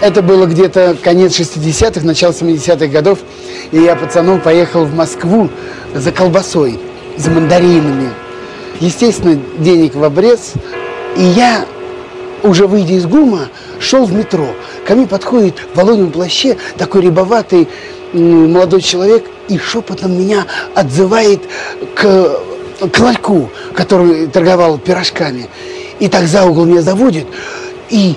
Это было где-то конец 60-х, начало 70-х годов. И я пацаном поехал в Москву за колбасой, за мандаринами. Естественно, денег в обрез. И я, уже выйдя из ГУМа, шел в метро. Ко мне подходит в волонем плаще такой рябоватый молодой человек и шепотом меня отзывает к, к ларьку, который торговал пирожками. И так за угол меня заводит и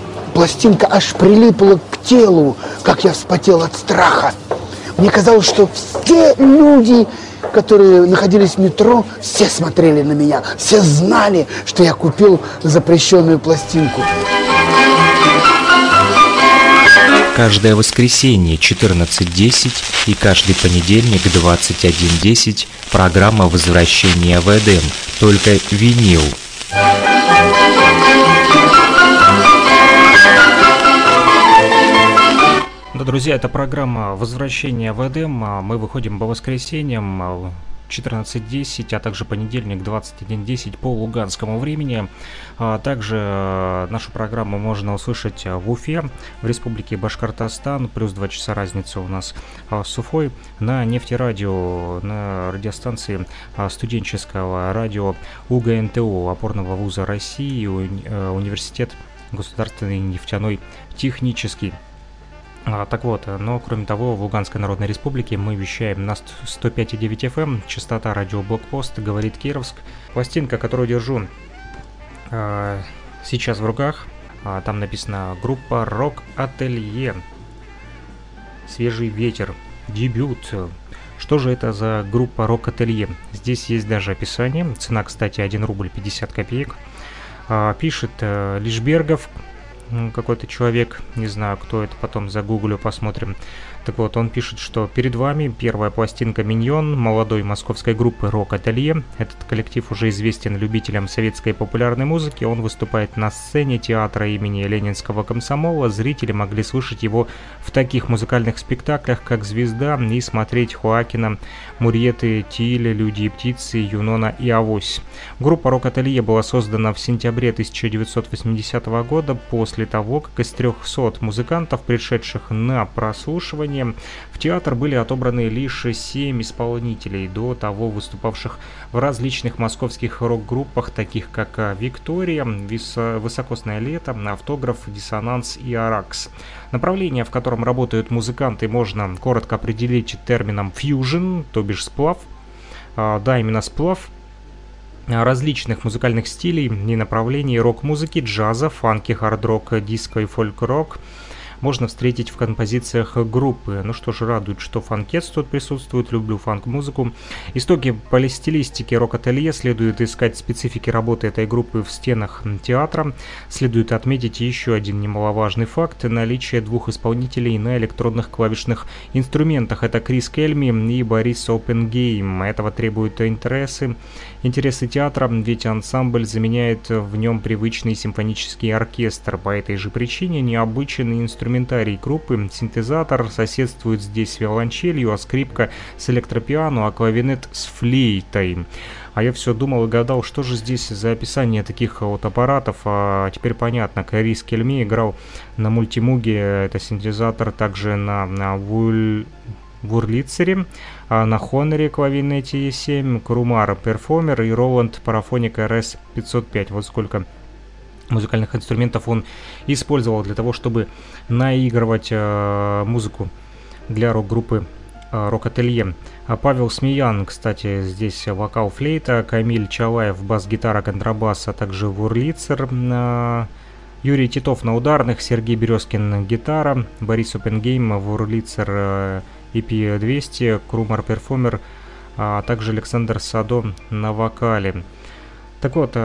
пластинка аж прилипла к телу, как я вспотел от страха. Мне казалось, что все люди, которые находились в метро, все смотрели на меня, все знали, что я купил запрещенную пластинку. Каждое воскресенье 14.10 и каждый понедельник 21.10 программа «Возвращение в Эдем», только винил. Да, друзья, это программа «Возвращение в Эдем». Мы выходим по воскресеньям 14.10, а также понедельник 21.10 по луганскому времени. А также нашу программу можно услышать в Уфе, в Республике Башкортостан, плюс 2 часа разница у нас а, с Уфой, на нефтерадио, на радиостанции а, студенческого радио УГНТУ, опорного вуза России, э, университет государственный нефтяной технический. А, так вот, но кроме того, в Луганской Народной Республике мы вещаем на 105,9 FM, эм, частота радио говорит Кировск. Пластинка, которую держу э, сейчас в руках, э, там написано группа Рок Ателье. Свежий ветер. Дебют. Что же это за группа Рок Ателье? Здесь есть даже описание. Цена, кстати, 1 рубль 50 копеек. Пишет э, Лишбергов, какой-то человек, не знаю, кто это, потом загуглю, посмотрим. Так вот, он пишет, что перед вами первая пластинка «Миньон» молодой московской группы «Рок Ателье». Этот коллектив уже известен любителям советской популярной музыки. Он выступает на сцене театра имени Ленинского комсомола. Зрители могли слышать его в таких музыкальных спектаклях, как «Звезда» и смотреть Хуакина, Мурьеты, Тиль, Люди и птицы, Юнона и Авось. Группа «Рок Ателье» была создана в сентябре 1980 года после того, как из 300 музыкантов, пришедших на прослушивание, в театр были отобраны лишь семь исполнителей, до того выступавших в различных московских рок-группах, таких как э, «Виктория», «Высокосное лето», «Автограф», «Диссонанс» и «Аракс». Направление, в котором работают музыканты, можно коротко определить термином «фьюжн», то бишь сплав. А, да, именно сплав различных музыкальных стилей и направлений рок-музыки, джаза, фанки, хард-рок, диско и фольк-рок – можно встретить в композициях группы. Ну что ж, радует, что фанкетс тут присутствует, люблю фанк-музыку. Истоки полистилистики рок-ателье следует искать специфики работы этой группы в стенах театра. Следует отметить еще один немаловажный факт – наличие двух исполнителей на электронных клавишных инструментах. Это Крис Кельми и Борис Опенгейм. Этого требуют интересы интересы театра, ведь ансамбль заменяет в нем привычный симфонический оркестр. По этой же причине необычный инструментарий группы, синтезатор соседствует здесь с виолончелью, а скрипка с электропиано, а клавинет с флейтой. А я все думал и гадал, что же здесь за описание таких вот аппаратов. А теперь понятно, Карис Кельми играл на мультимуге, это синтезатор, также на, на Вуль... Вурлицере, а на Хоноре Клавинете E7, Крумар Перформер и Роланд Парафоник RS 505. Вот сколько музыкальных инструментов он использовал для того, чтобы наигрывать э, музыку для рок-группы э, «Рок-ателье». А Павел Смеян, кстати, здесь вокал флейта, Камиль Чалаев бас-гитара, контрабас, а также Вурлицер, э, Юрий Титов на ударных, Сергей Березкин гитара, Борис Опенгейм, Вурлицер EP200, Крумар Перформер, а также Александр Садо на вокале. Так вот,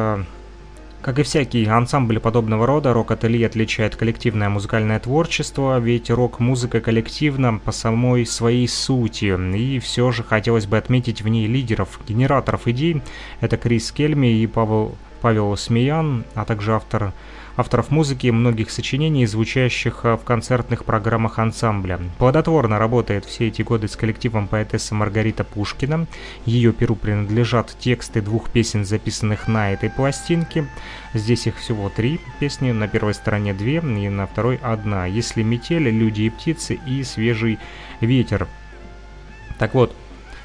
как и всякий ансамбль подобного рода, рок-ателье отличает коллективное музыкальное творчество, ведь рок-музыка коллективна по самой своей сути. И все же хотелось бы отметить в ней лидеров, генераторов идей. Это Крис Кельми и Павел, Павел Смеян, а также автор авторов музыки многих сочинений, звучащих в концертных программах ансамбля. Плодотворно работает все эти годы с коллективом поэтесса Маргарита Пушкина. Ее перу принадлежат тексты двух песен, записанных на этой пластинке. Здесь их всего три песни, на первой стороне две и на второй одна. «Если метели», «Люди и птицы» и «Свежий ветер». Так вот,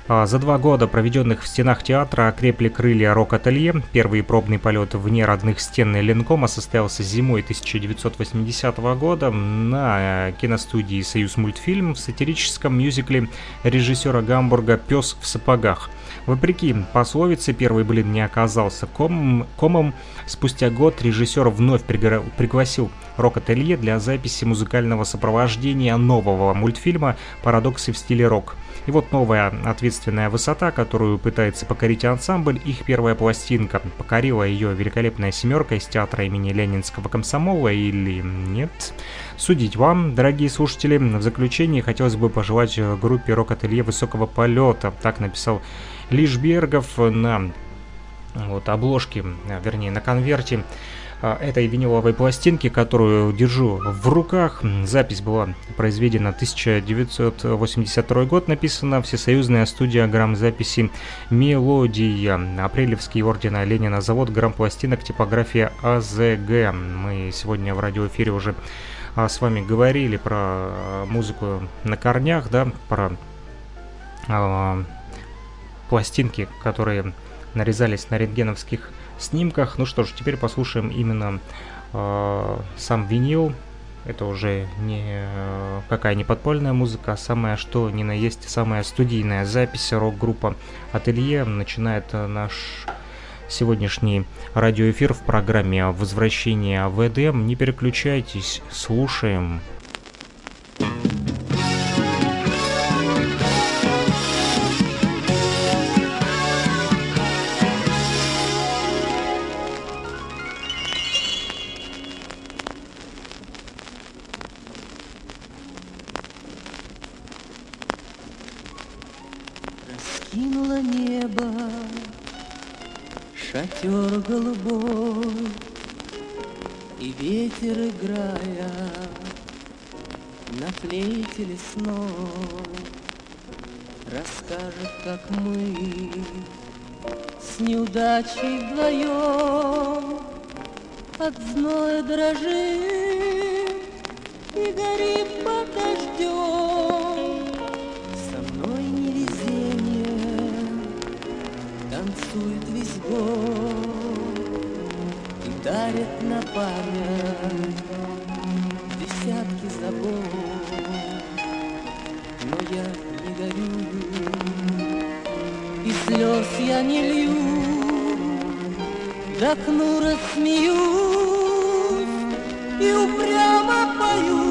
за два года, проведенных в стенах театра, окрепли крылья рок-ателье. Первый пробный полет вне родных стен Ленкома состоялся зимой 1980 года на киностудии «Союз мультфильм» в сатирическом мюзикле режиссера Гамбурга «Пес в сапогах». Вопреки пословице, первый блин не оказался комом. комом. Спустя год режиссер вновь пригласил рок-ателье для записи музыкального сопровождения нового мультфильма «Парадоксы в стиле рок». И вот новая ответственная высота, которую пытается покорить ансамбль, их первая пластинка. Покорила ее великолепная семерка из театра имени Ленинского комсомола или нет? Судить вам, дорогие слушатели. В заключении хотелось бы пожелать группе рок-ателье высокого полета. Так написал Лишбергов на вот, обложке, вернее на конверте этой виниловой пластинки, которую держу в руках. Запись была произведена 1982 год, написана Всесоюзная студия грамзаписи «Мелодия». Апрелевский ордена Ленина завод грампластинок типография АЗГ. Мы сегодня в радиоэфире уже а, с вами говорили про а, музыку на корнях, да, про э, пластинки, которые нарезались на рентгеновских снимках. Ну что ж, теперь послушаем именно э, сам винил. Это уже не э, какая не подпольная музыка, а самая что ни на есть самая студийная запись рок-группа Ателье начинает э, наш сегодняшний радиоэфир в программе «Возвращение в Эдем». Не переключайтесь, слушаем. С неудачей вдвоем От зноя дрожим и горим под дождем. Со мной невезение танцует весь год И дарит на память десятки забот. Но я не горю, и слез я не лью, До кнура смеюсь и упрямо пою,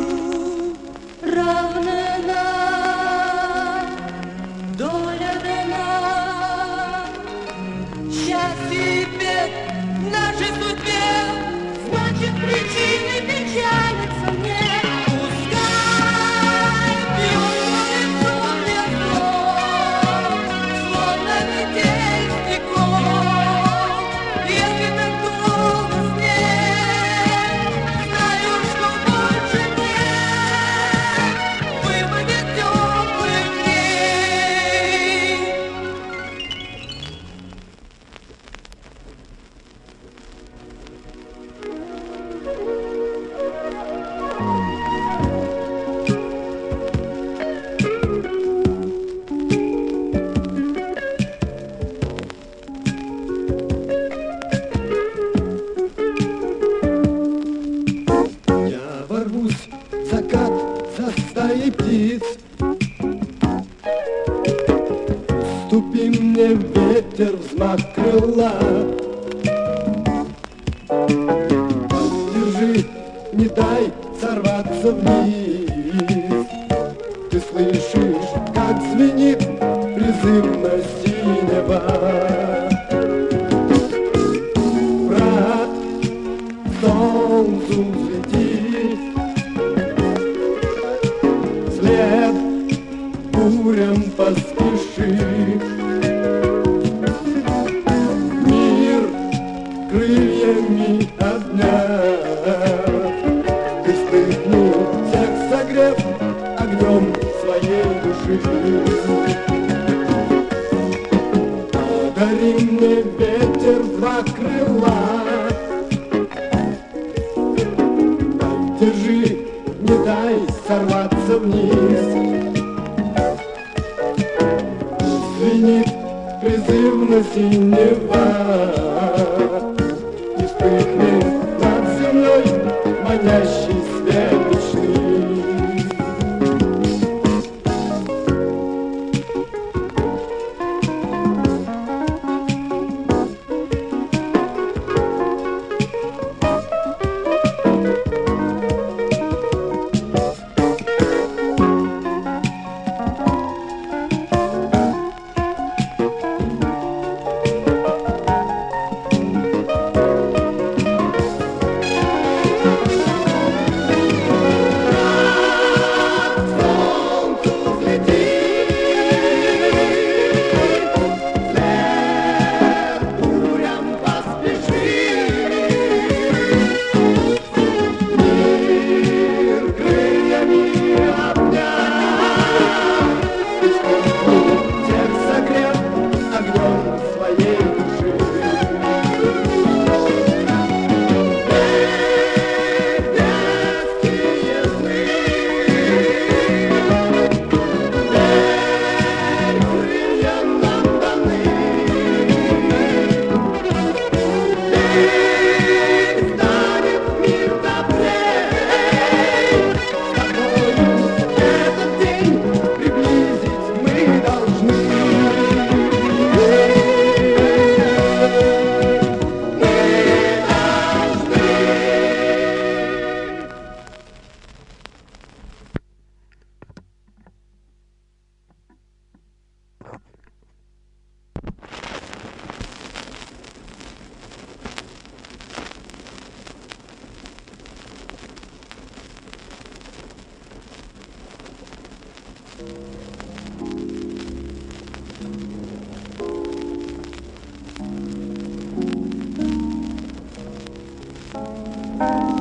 Я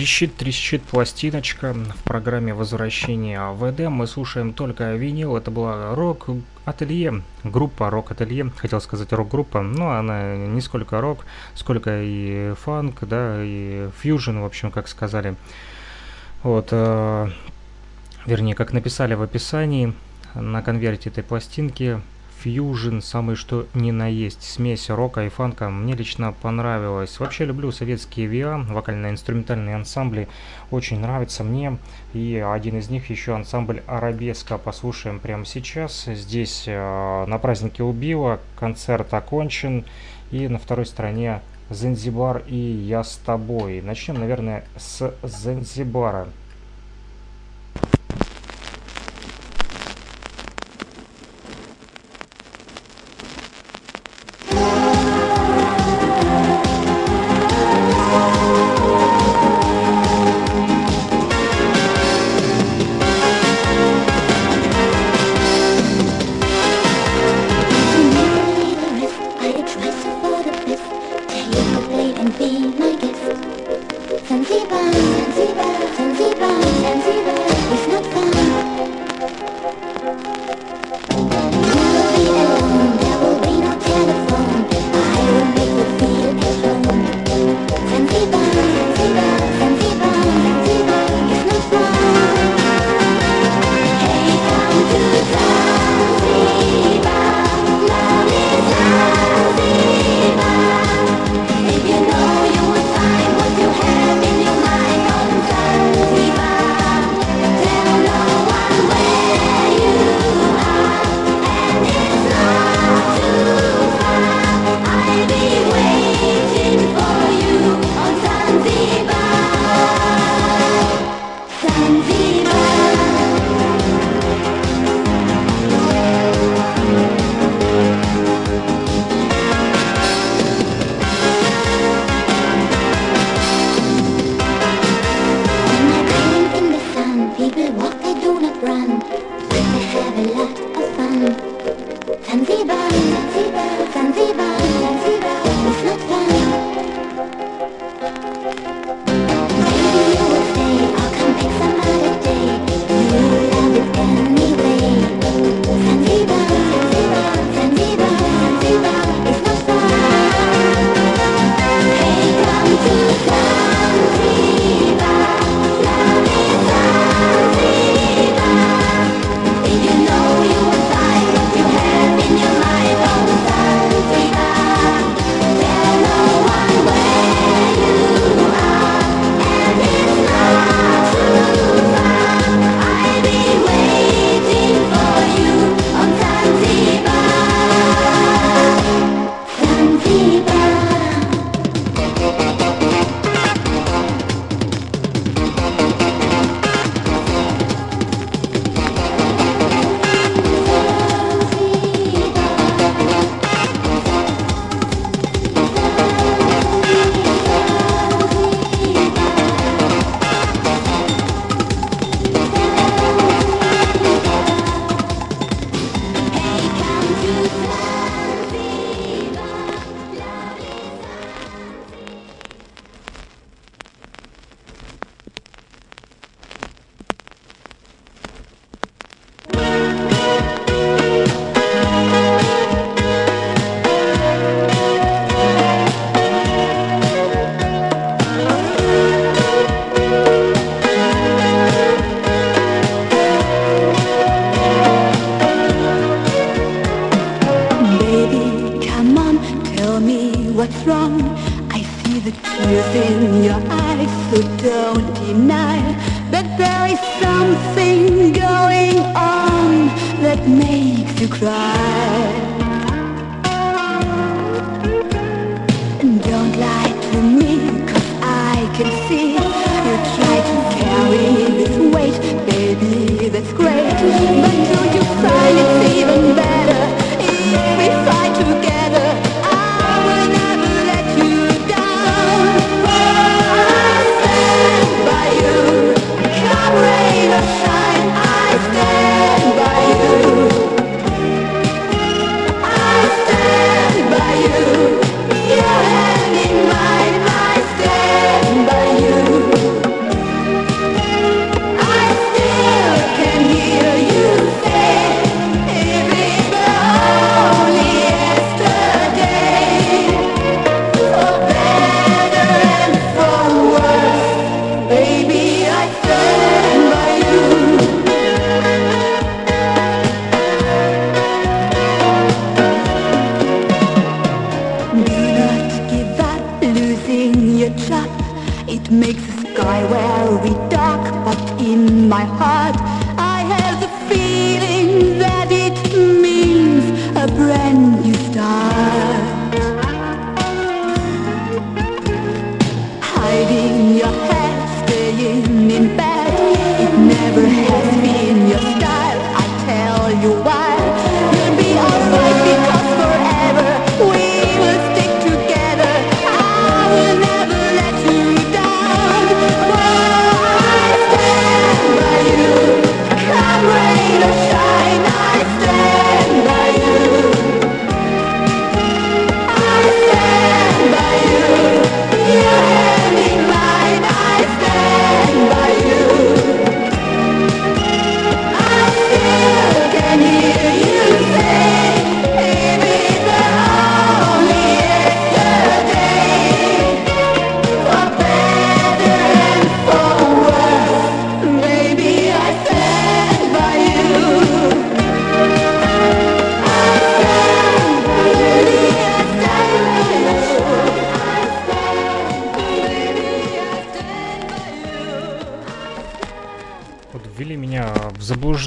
Трещит, трещит пластиночка в программе возвращения ВД. Мы слушаем только винил. Это была рок-ателье, группа рок-ателье. Хотел сказать рок-группа, но она не сколько рок, сколько и фанк, да, и фьюжн, в общем, как сказали. Вот, э, вернее, как написали в описании на конверте этой пластинки, фьюжн, самый что ни на есть, смесь рока и фанка, мне лично понравилось. Вообще люблю советские VA, вокально-инструментальные ансамбли, очень нравится мне. И один из них еще ансамбль Арабеска, послушаем прямо сейчас. Здесь э, на празднике Убила концерт окончен, и на второй стороне Занзибар и Я с тобой. Начнем, наверное, с Занзибара.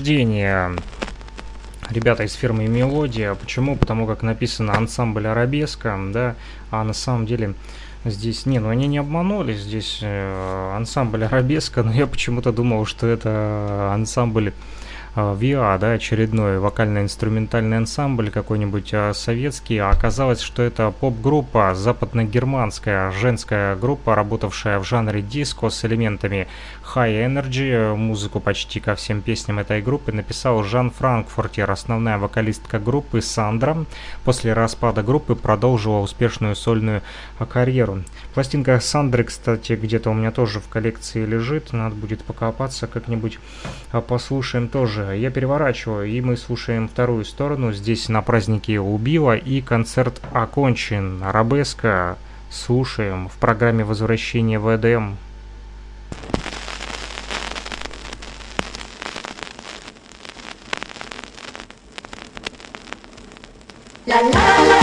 подтверждение ребята из фирмы Мелодия. Почему? Потому как написано ансамбль арабеска, да, а на самом деле здесь, не, ну они не обманули, здесь э, ансамбль арабеска, но я почему-то думал, что это ансамбль Э, ВИА, да, очередной вокально-инструментальный ансамбль какой-нибудь э, советский, а оказалось, что это поп-группа, западно-германская женская группа, работавшая в жанре диско с элементами high energy, музыку почти ко всем песням этой группы написал Жан Франкфуртер, основная вокалистка группы Сандра. После распада группы продолжила успешную сольную э, карьеру. Пластинка Сандры, кстати, где-то у меня тоже в коллекции лежит, надо будет покопаться как-нибудь, послушаем тоже же, я переворачиваю, и мы слушаем вторую сторону. Здесь на празднике убила, и концерт окончен. Арабеска слушаем в программе возвращения в ЭДМ. La la la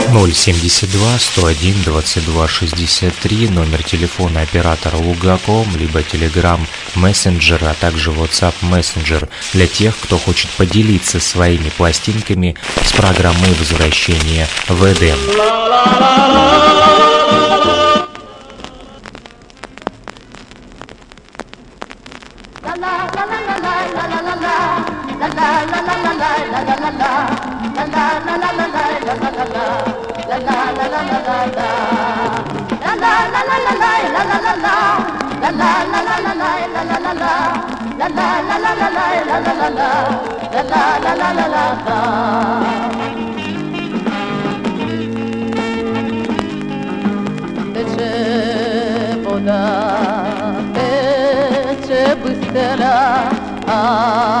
072 101 22 63, номер телефона оператора Лугаком, либо Telegram Messenger, а также WhatsApp Messenger для тех, кто хочет поделиться своими пластинками с программой возвращения в Эдем. Тече вода, тече бистера, а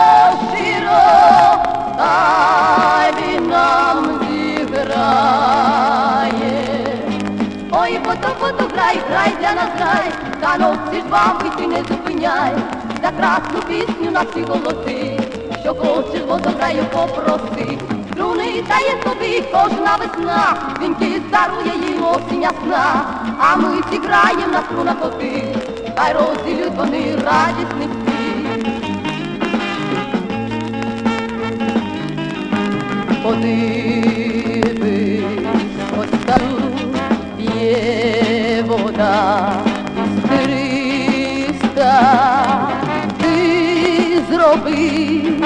грай, та ночі ж бабки ти не зупиняй, за красну пісню на всі голоси, що хочеш водограю попроси. Струни дає тобі кожна весна, вінки дарує їм осінь ясна, а ми зіграєм на струнах коти, хай розділють вони радісний світ. Подивись, ось там п'є вода ντροπή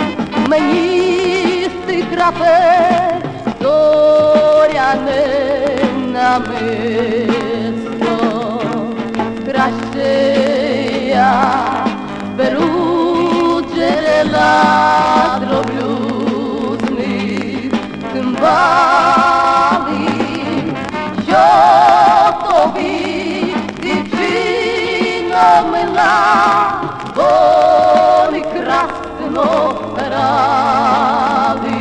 με νύχτη κραφές κι ωραία ναι να μέσω κρασέα περούτσερε λάτρο μπλούτνη την πάλι γιο το βι красно грали.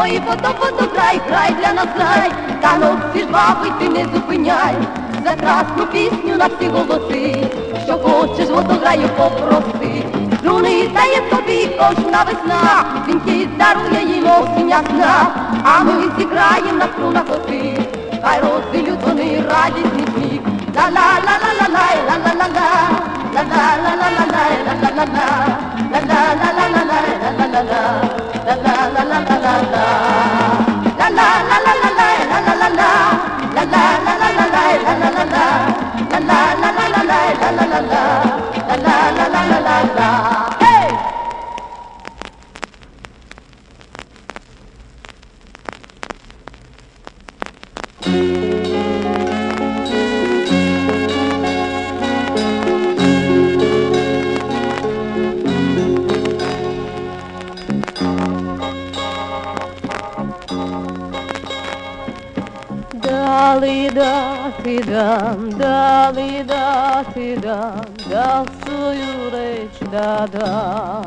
Ой, фото, фото, край, край для нас край, та ну всі ж баби ти не зупиняй, за красну пісню на всі голоси, що хочеш, водограю попроси. кожна весна, дзвінки дарує їй осінь ясна, а ми зіграєм на струнах оси, хай розвилють вони радісний сміх. Ла-ла-ла-ла-ла-лай, ла-ла-ла-ла, ла-ла-ла-ла-ла-лай, ла-ла-ла-ла, ла-ла-ла-ла-ла-лай, La la La dam, da li da ti dam, da svoju reč da dam.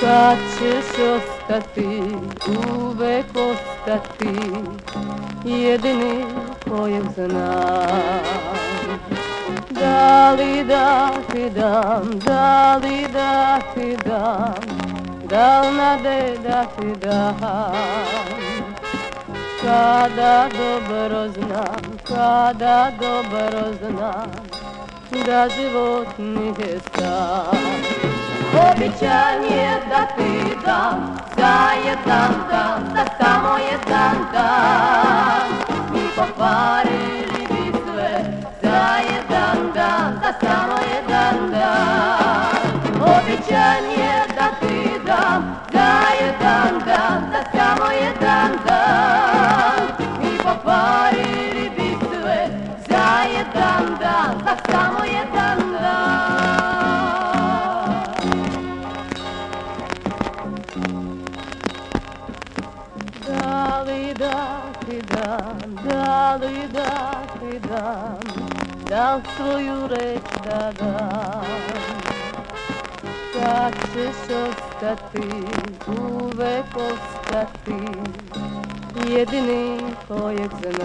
Kad ćeš ostati, uvek ostati, jedini kojeg znam. Da li da ti dam, da li da ti dam, da li nade da ti dam. Kada dobro znam kada dobro znam Da život nije sam Običan je da ti dam Za jedan dan, za samo jedan dan Mi pokvarili bi sve Za jedan dan, za samo jedan dan da ti dam Dal svoju reč da dam Kad ćeš ostati, uvek ostati Jedini kojeg znam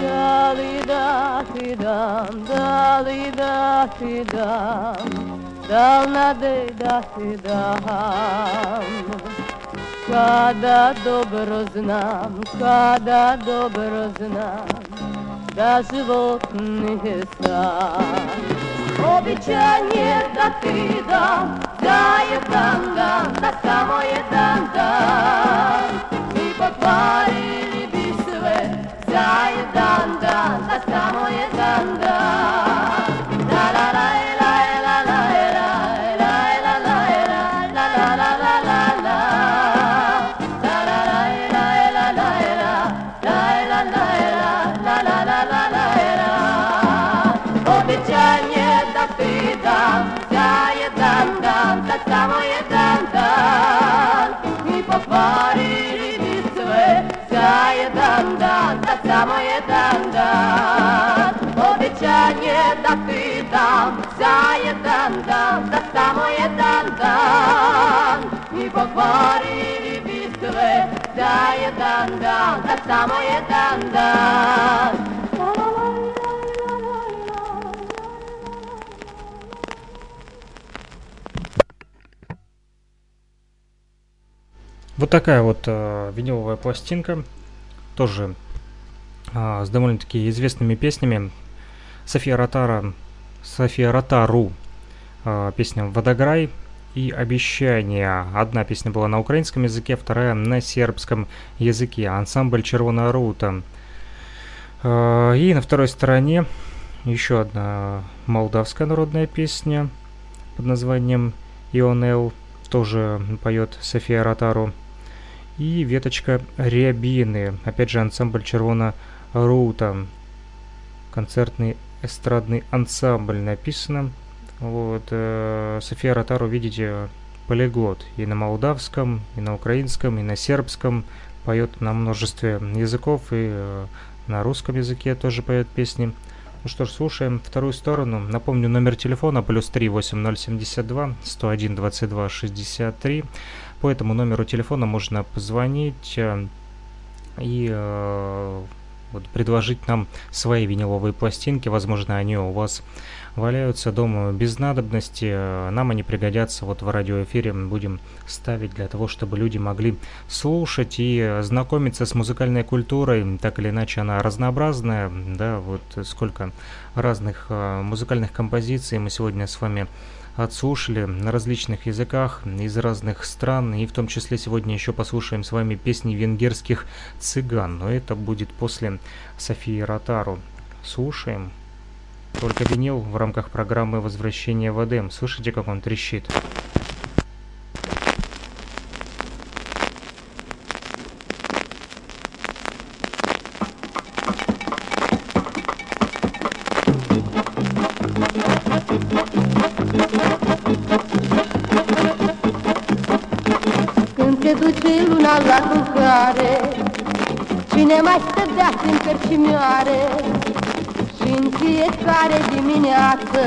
Da li da ti dam, da li da ti dam Da li nade da Dobro znam, kada dobro znam Da život nije sam Običan je da ti dam Za jedan dan, za samo jedan dan Mi pokvarili bi sve Za jedan dan, za samo jedan dan Mi pokvarili bi sve za jedan dan, za samo jedan dan Вот такая вот э, виниловая пластинка, тоже а, с довольно-таки известными песнями. София Ротара, София Ротару, а, песня «Водограй» и «Обещание». Одна песня была на украинском языке, вторая на сербском языке. Ансамбль «Червоная рута». А, И на второй стороне еще одна молдавская народная песня под названием «Ионел». Тоже поет София Ротару. И веточка Рябины. Опять же ансамбль Червона Рута. Концертный эстрадный ансамбль написано. Вот. э, София Ротару, видите, полиглот. И на молдавском, и на украинском, и на сербском. Поет на множестве языков. И э, на русском языке тоже поет песни. Ну что ж, слушаем вторую сторону. Напомню, номер телефона плюс 3 8072 101 22 63. По этому номеру телефона можно позвонить э, и э, вот, предложить нам свои виниловые пластинки. Возможно, они у вас валяются дома без надобности. Э, Нам они пригодятся вот в радиоэфире. Будем ставить для того, чтобы люди могли слушать и знакомиться с музыкальной культурой. Так или иначе, она разнообразная. Да, вот сколько разных э, музыкальных композиций мы сегодня с вами отслушали на различных языках из разных стран, и в том числе сегодня еще послушаем с вами песни венгерских цыган, но это будет после Софии Ротару. Слушаем. Только винил в рамках программы «Возвращение в Эдем». Слышите, как он трещит? Când te duce luna la culcare Cine mai stădea în percimioare și în fiecare dimineață.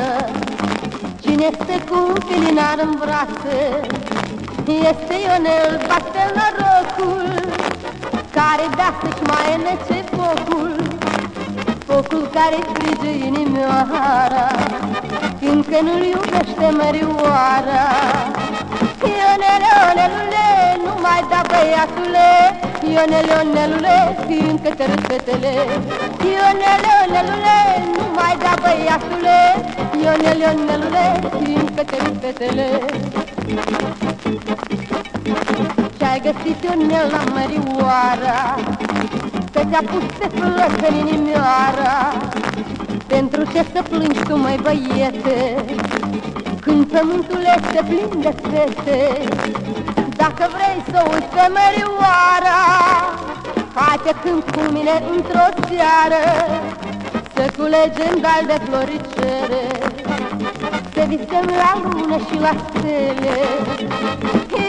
Cine stă cu un filinar în brațe Este Ionel, bate norocul Care bea să-și mai înece focul. Focul care frige inimioara Fiindcă nu-l iubește mărioara. Ionele, Ionelule, nu mai da băiatule Ionele, Ionelule, fiindcă te râd fetele. Ionele, Ionelule, nu mai da băiatule. Ionele, Ionelule, fiindcă te râd fetele. Ce-ai găsit Ionel la mărioara Că te-a pus pe flăcă în inimioara. Pentru ce să plângi tu, mai băiete? Când pământul este plin de fete Dacă vrei să uiți pe merioara Hai te cânt cu mine într-o seară Să culegem gal de floricere Să visăm la lună și la stele.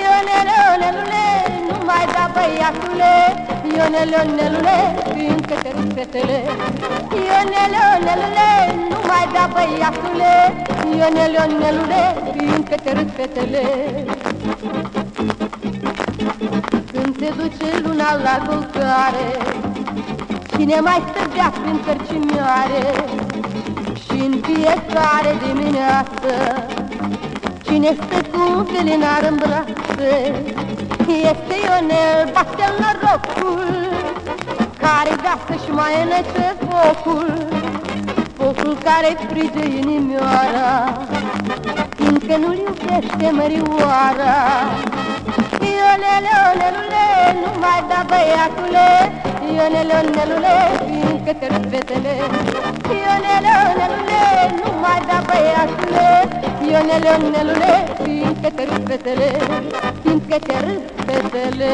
Ionele, Ionelule, nu mai da băiatule. Ionele, Ionelule, fiindcă te râd fetele Ionele, Ionelule, nu mai da băiatule. Ionele, Ionelule, fiindcă te râd fetele Când se duce luna la culcare Cine mai stăgea prin cărcimioare și în fiecare dimineață? Cine stă cu un felinar în brațe Este Ionel, bate norocul Care vrea să-și mai înăce focul Focul care frige inimioara Fiindcă nu-l iubește mărioara. Ionele, Ionelule, nu mai da băiatule. Ionele, Ionelule, fiindcă te râd fetele. Ionele, Ionelule, nu mai da băiatule. Ionele, Ionelule, fiindcă te râd fetele. Fiindcă te râd fetele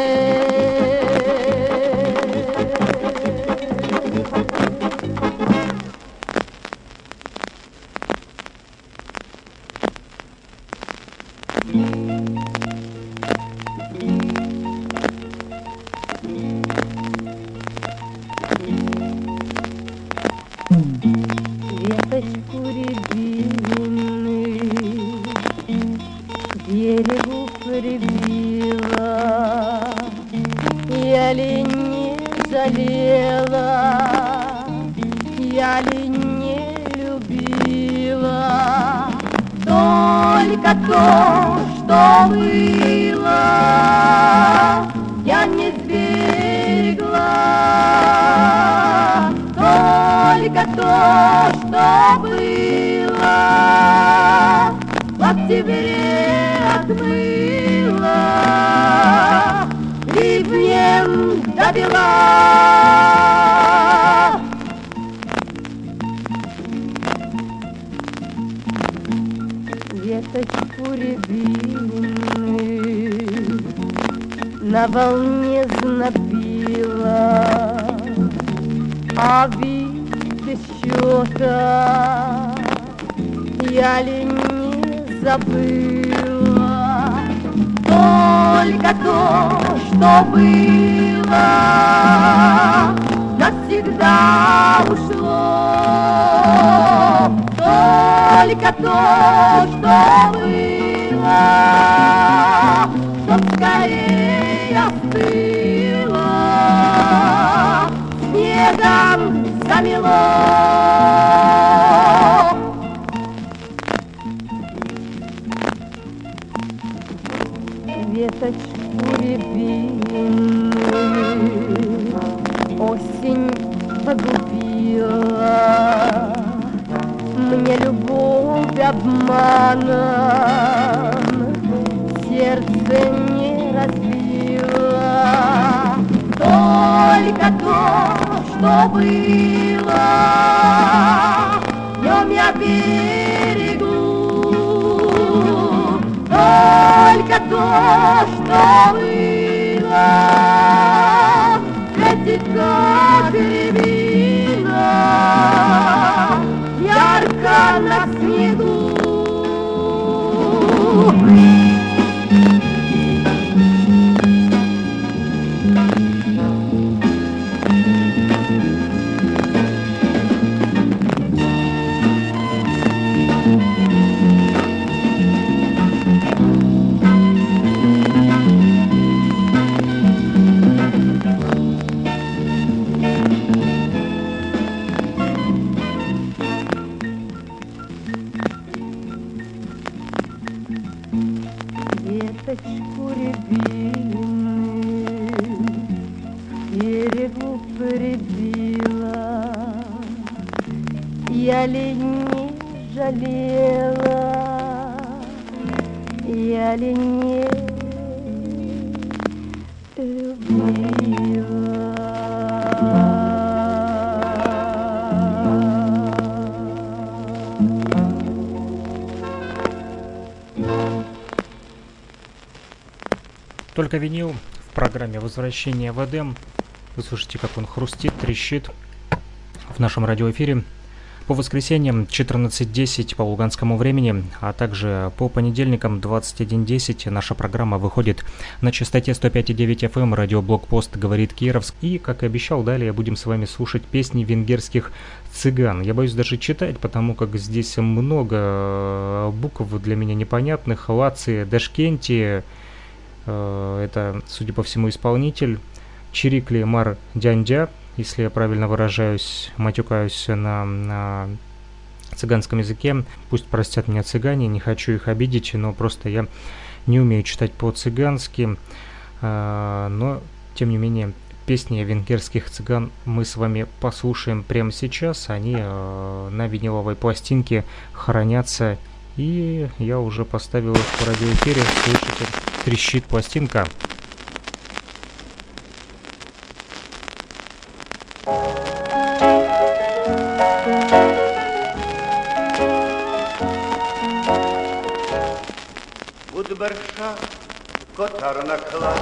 веточку рябины. Осень погубила мне любовь обманом, сердце не разбила. Только то, что было, днем я берегу. Только то, было, эти как рябина, ярко на снегу. Ли не жалела, я ли не любила. Только винил в программе «Возвращение в Эдем». Вы слышите, как он хрустит, трещит в нашем радиоэфире. По воскресеньям 14.10 по луганскому времени, а также по понедельникам 21.10 наша программа выходит на частоте 105.9 FM, эм, радиоблокпост «Говорит Кировск». И, как и обещал, далее будем с вами слушать песни венгерских цыган. Я боюсь даже читать, потому как здесь много э, букв для меня непонятных. Лаци, Дашкенти, э, это, судя по всему, исполнитель. Чирикли Мар Дяндя, если я правильно выражаюсь, матюкаюсь на, на цыганском языке. Пусть простят меня цыгане, не хочу их обидеть, но просто я не умею читать по-цыгански. А, Но, тем не менее, песни венгерских цыган мы с вами послушаем прямо сейчас. Они э, на виниловой пластинке хранятся. И я уже поставил их в радиоэфире. Слышите, трещит пластинка. kotarna kla.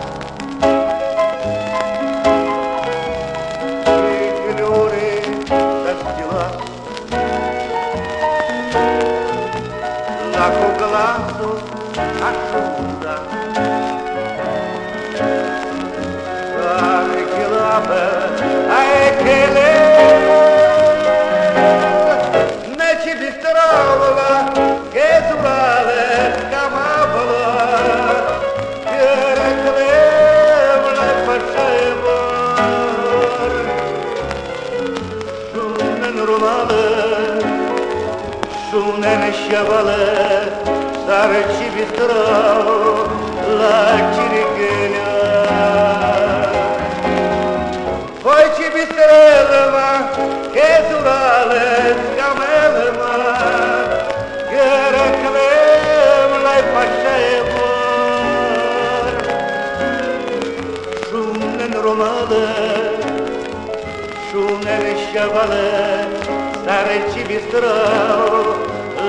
gabalı sarı çivi tırav la kirgina Koy çivi tıralıma ke turalı gabalıma Gereklem lay paşayı var Şunen romalı Şunen şabalı sarı çivi tırav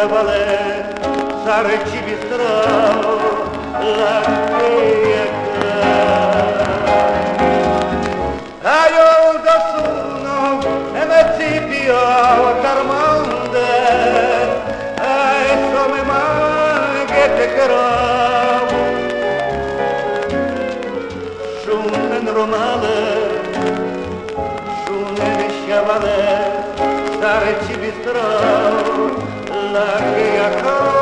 cavale s'arcivistrò la pietà. A yolda sono e mezzi pio tarmonde, e some maghe te cravo. Şunen romalı, şunen şavalı, sarçı bistravo yıllar yakar.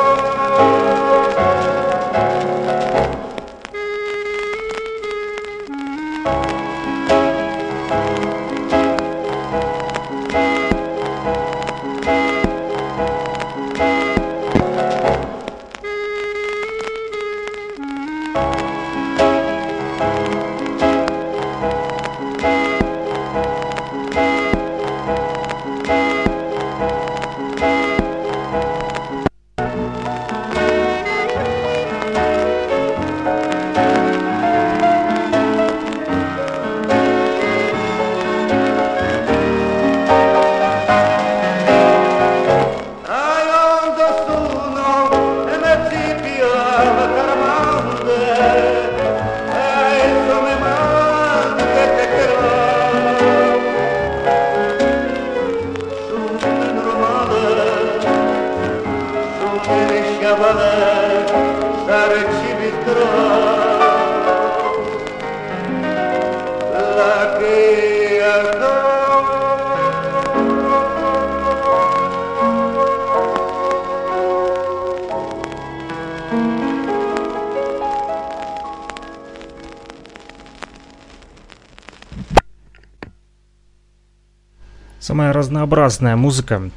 Разнообразная музыка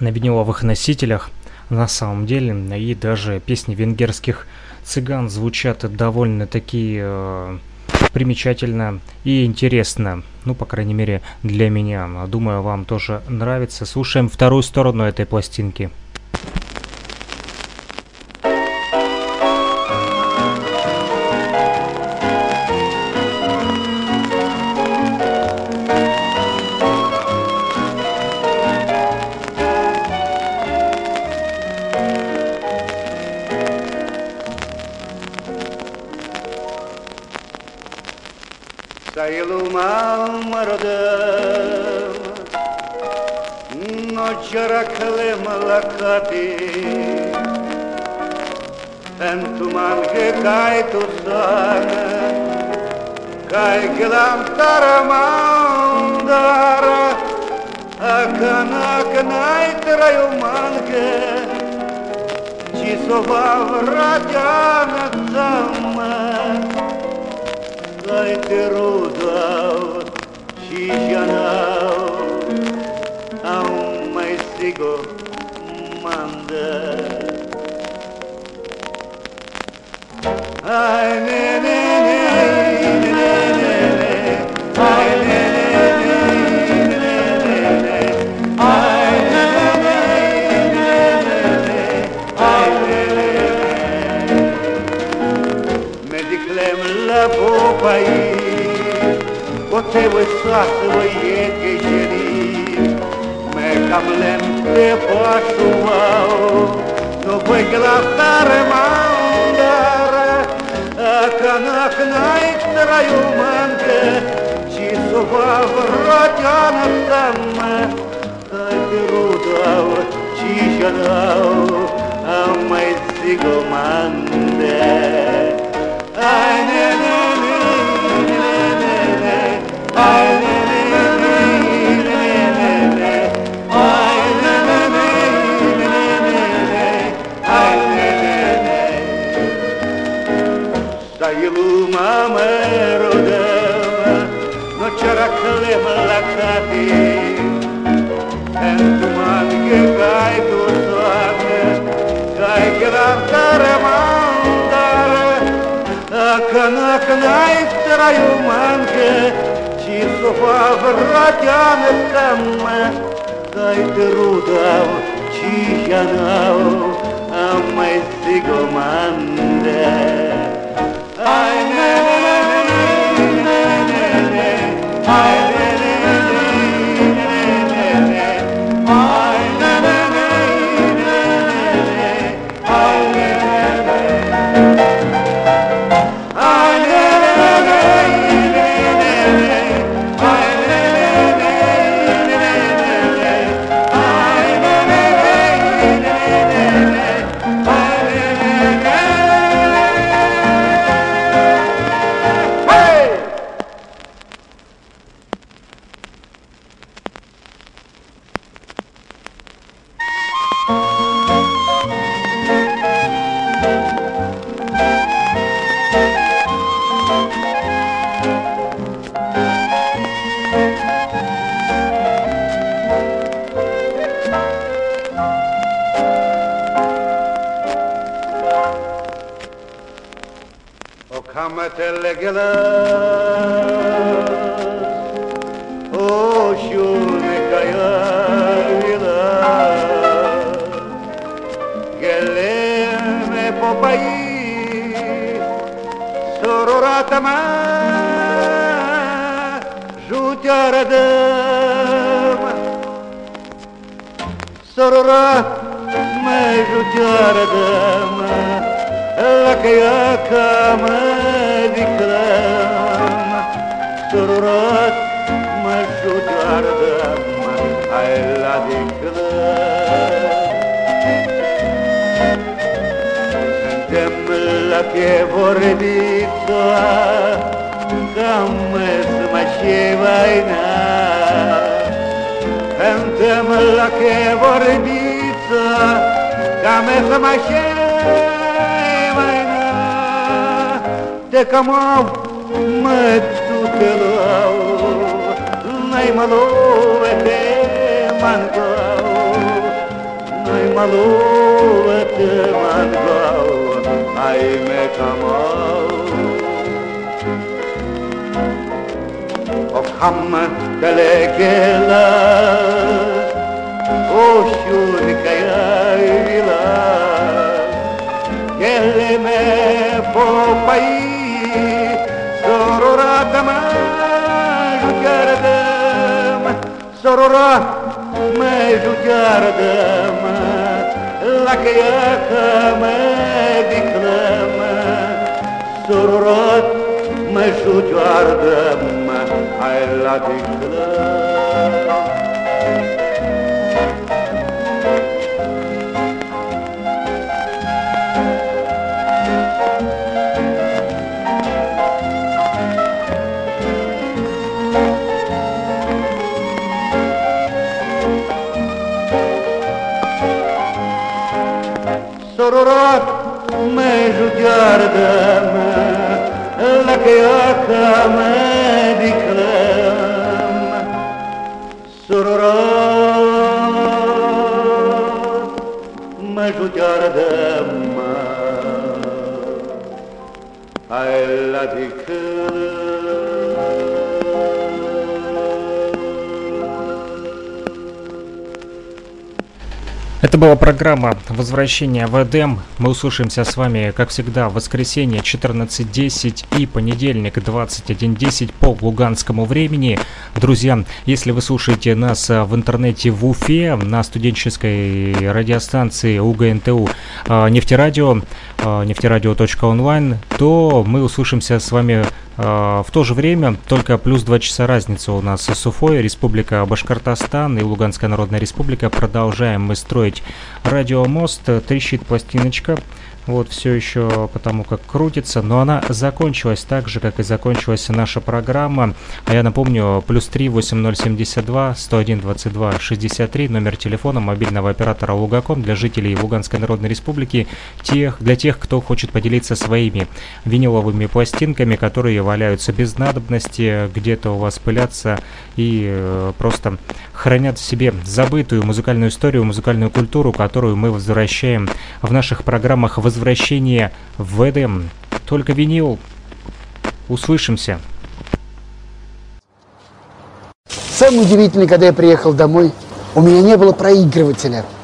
на виниловых носителях на самом деле, и даже песни венгерских цыган звучат довольно-таки э, примечательно и интересно. Ну, по крайней мере, для меня. Думаю, вам тоже нравится. Слушаем вторую сторону этой пластинки. Sayılmam mărdım Noceară mălăcăti Pentru mange cai tu sană Cai glam taramandara Акана кнай траю манге Чисова вратяна Сама Дай ты рудал, чижанал, а май сиго манда. Ай, не, не, не, не, не, не, país, you o saco e que geni, me camlente posso mal, não foi glatar mandar, a canac night traiu manca, ci sova vrotjana tam, da dirudau, ci janau, a mais sigo mande, ai Canai traiu manque Шлюфа вратяне камме, дайте рудав, чихянав, а май сигоманде. Ай, не, не, не, не, не, не, не, не, Hai la declin Îndemnă fie vorbitoa Cam să mă și vaina Îndemnă fie vorbitoa Cam să mă și vaina De cam au mă tu te luau N-ai mă lovete mangal Noi maluete mangal Ai me kamal kam hamma gela, O shur me po pa'i, Zorora tamar gerdem Zorora ajugară-mă La căiacă mă viclăm surorot, mă jujoardă-mă Hai la viclăm dame la gioia me di crema sororò ma giudiare dame a ella di crema Это была программа «Возвращение в Эдем». Мы услышимся с вами, как всегда, в воскресенье 14.10 и понедельник 21.10 по луганскому времени. Друзья, если вы слушаете нас а, в интернете в Уфе на студенческой радиостанции УГНТУ а, «Нефтерадио», а, нефтерадио.онлайн, то мы услышимся с вами в то же время, только плюс 2 часа разница у нас с Уфой, Республика Башкортостан и Луганская Народная Республика. Продолжаем мы строить радиомост, трещит пластиночка. Вот все еще потому как крутится, но она закончилась так же, как и закончилась наша программа. А я напомню, плюс 3 8072 101 22 63, номер телефона мобильного оператора Лугаком для жителей Луганской Народной Республики, тех, для тех, кто хочет поделиться своими виниловыми пластинками, которые валяются без надобности, где-то у вас пылятся и э, просто хранят в себе забытую музыкальную историю, музыкальную культуру, которую мы возвращаем в наших программах «Возвращение в Эдем». Только винил. Услышимся. Самое удивительное, когда я приехал домой, у меня не было проигрывателя.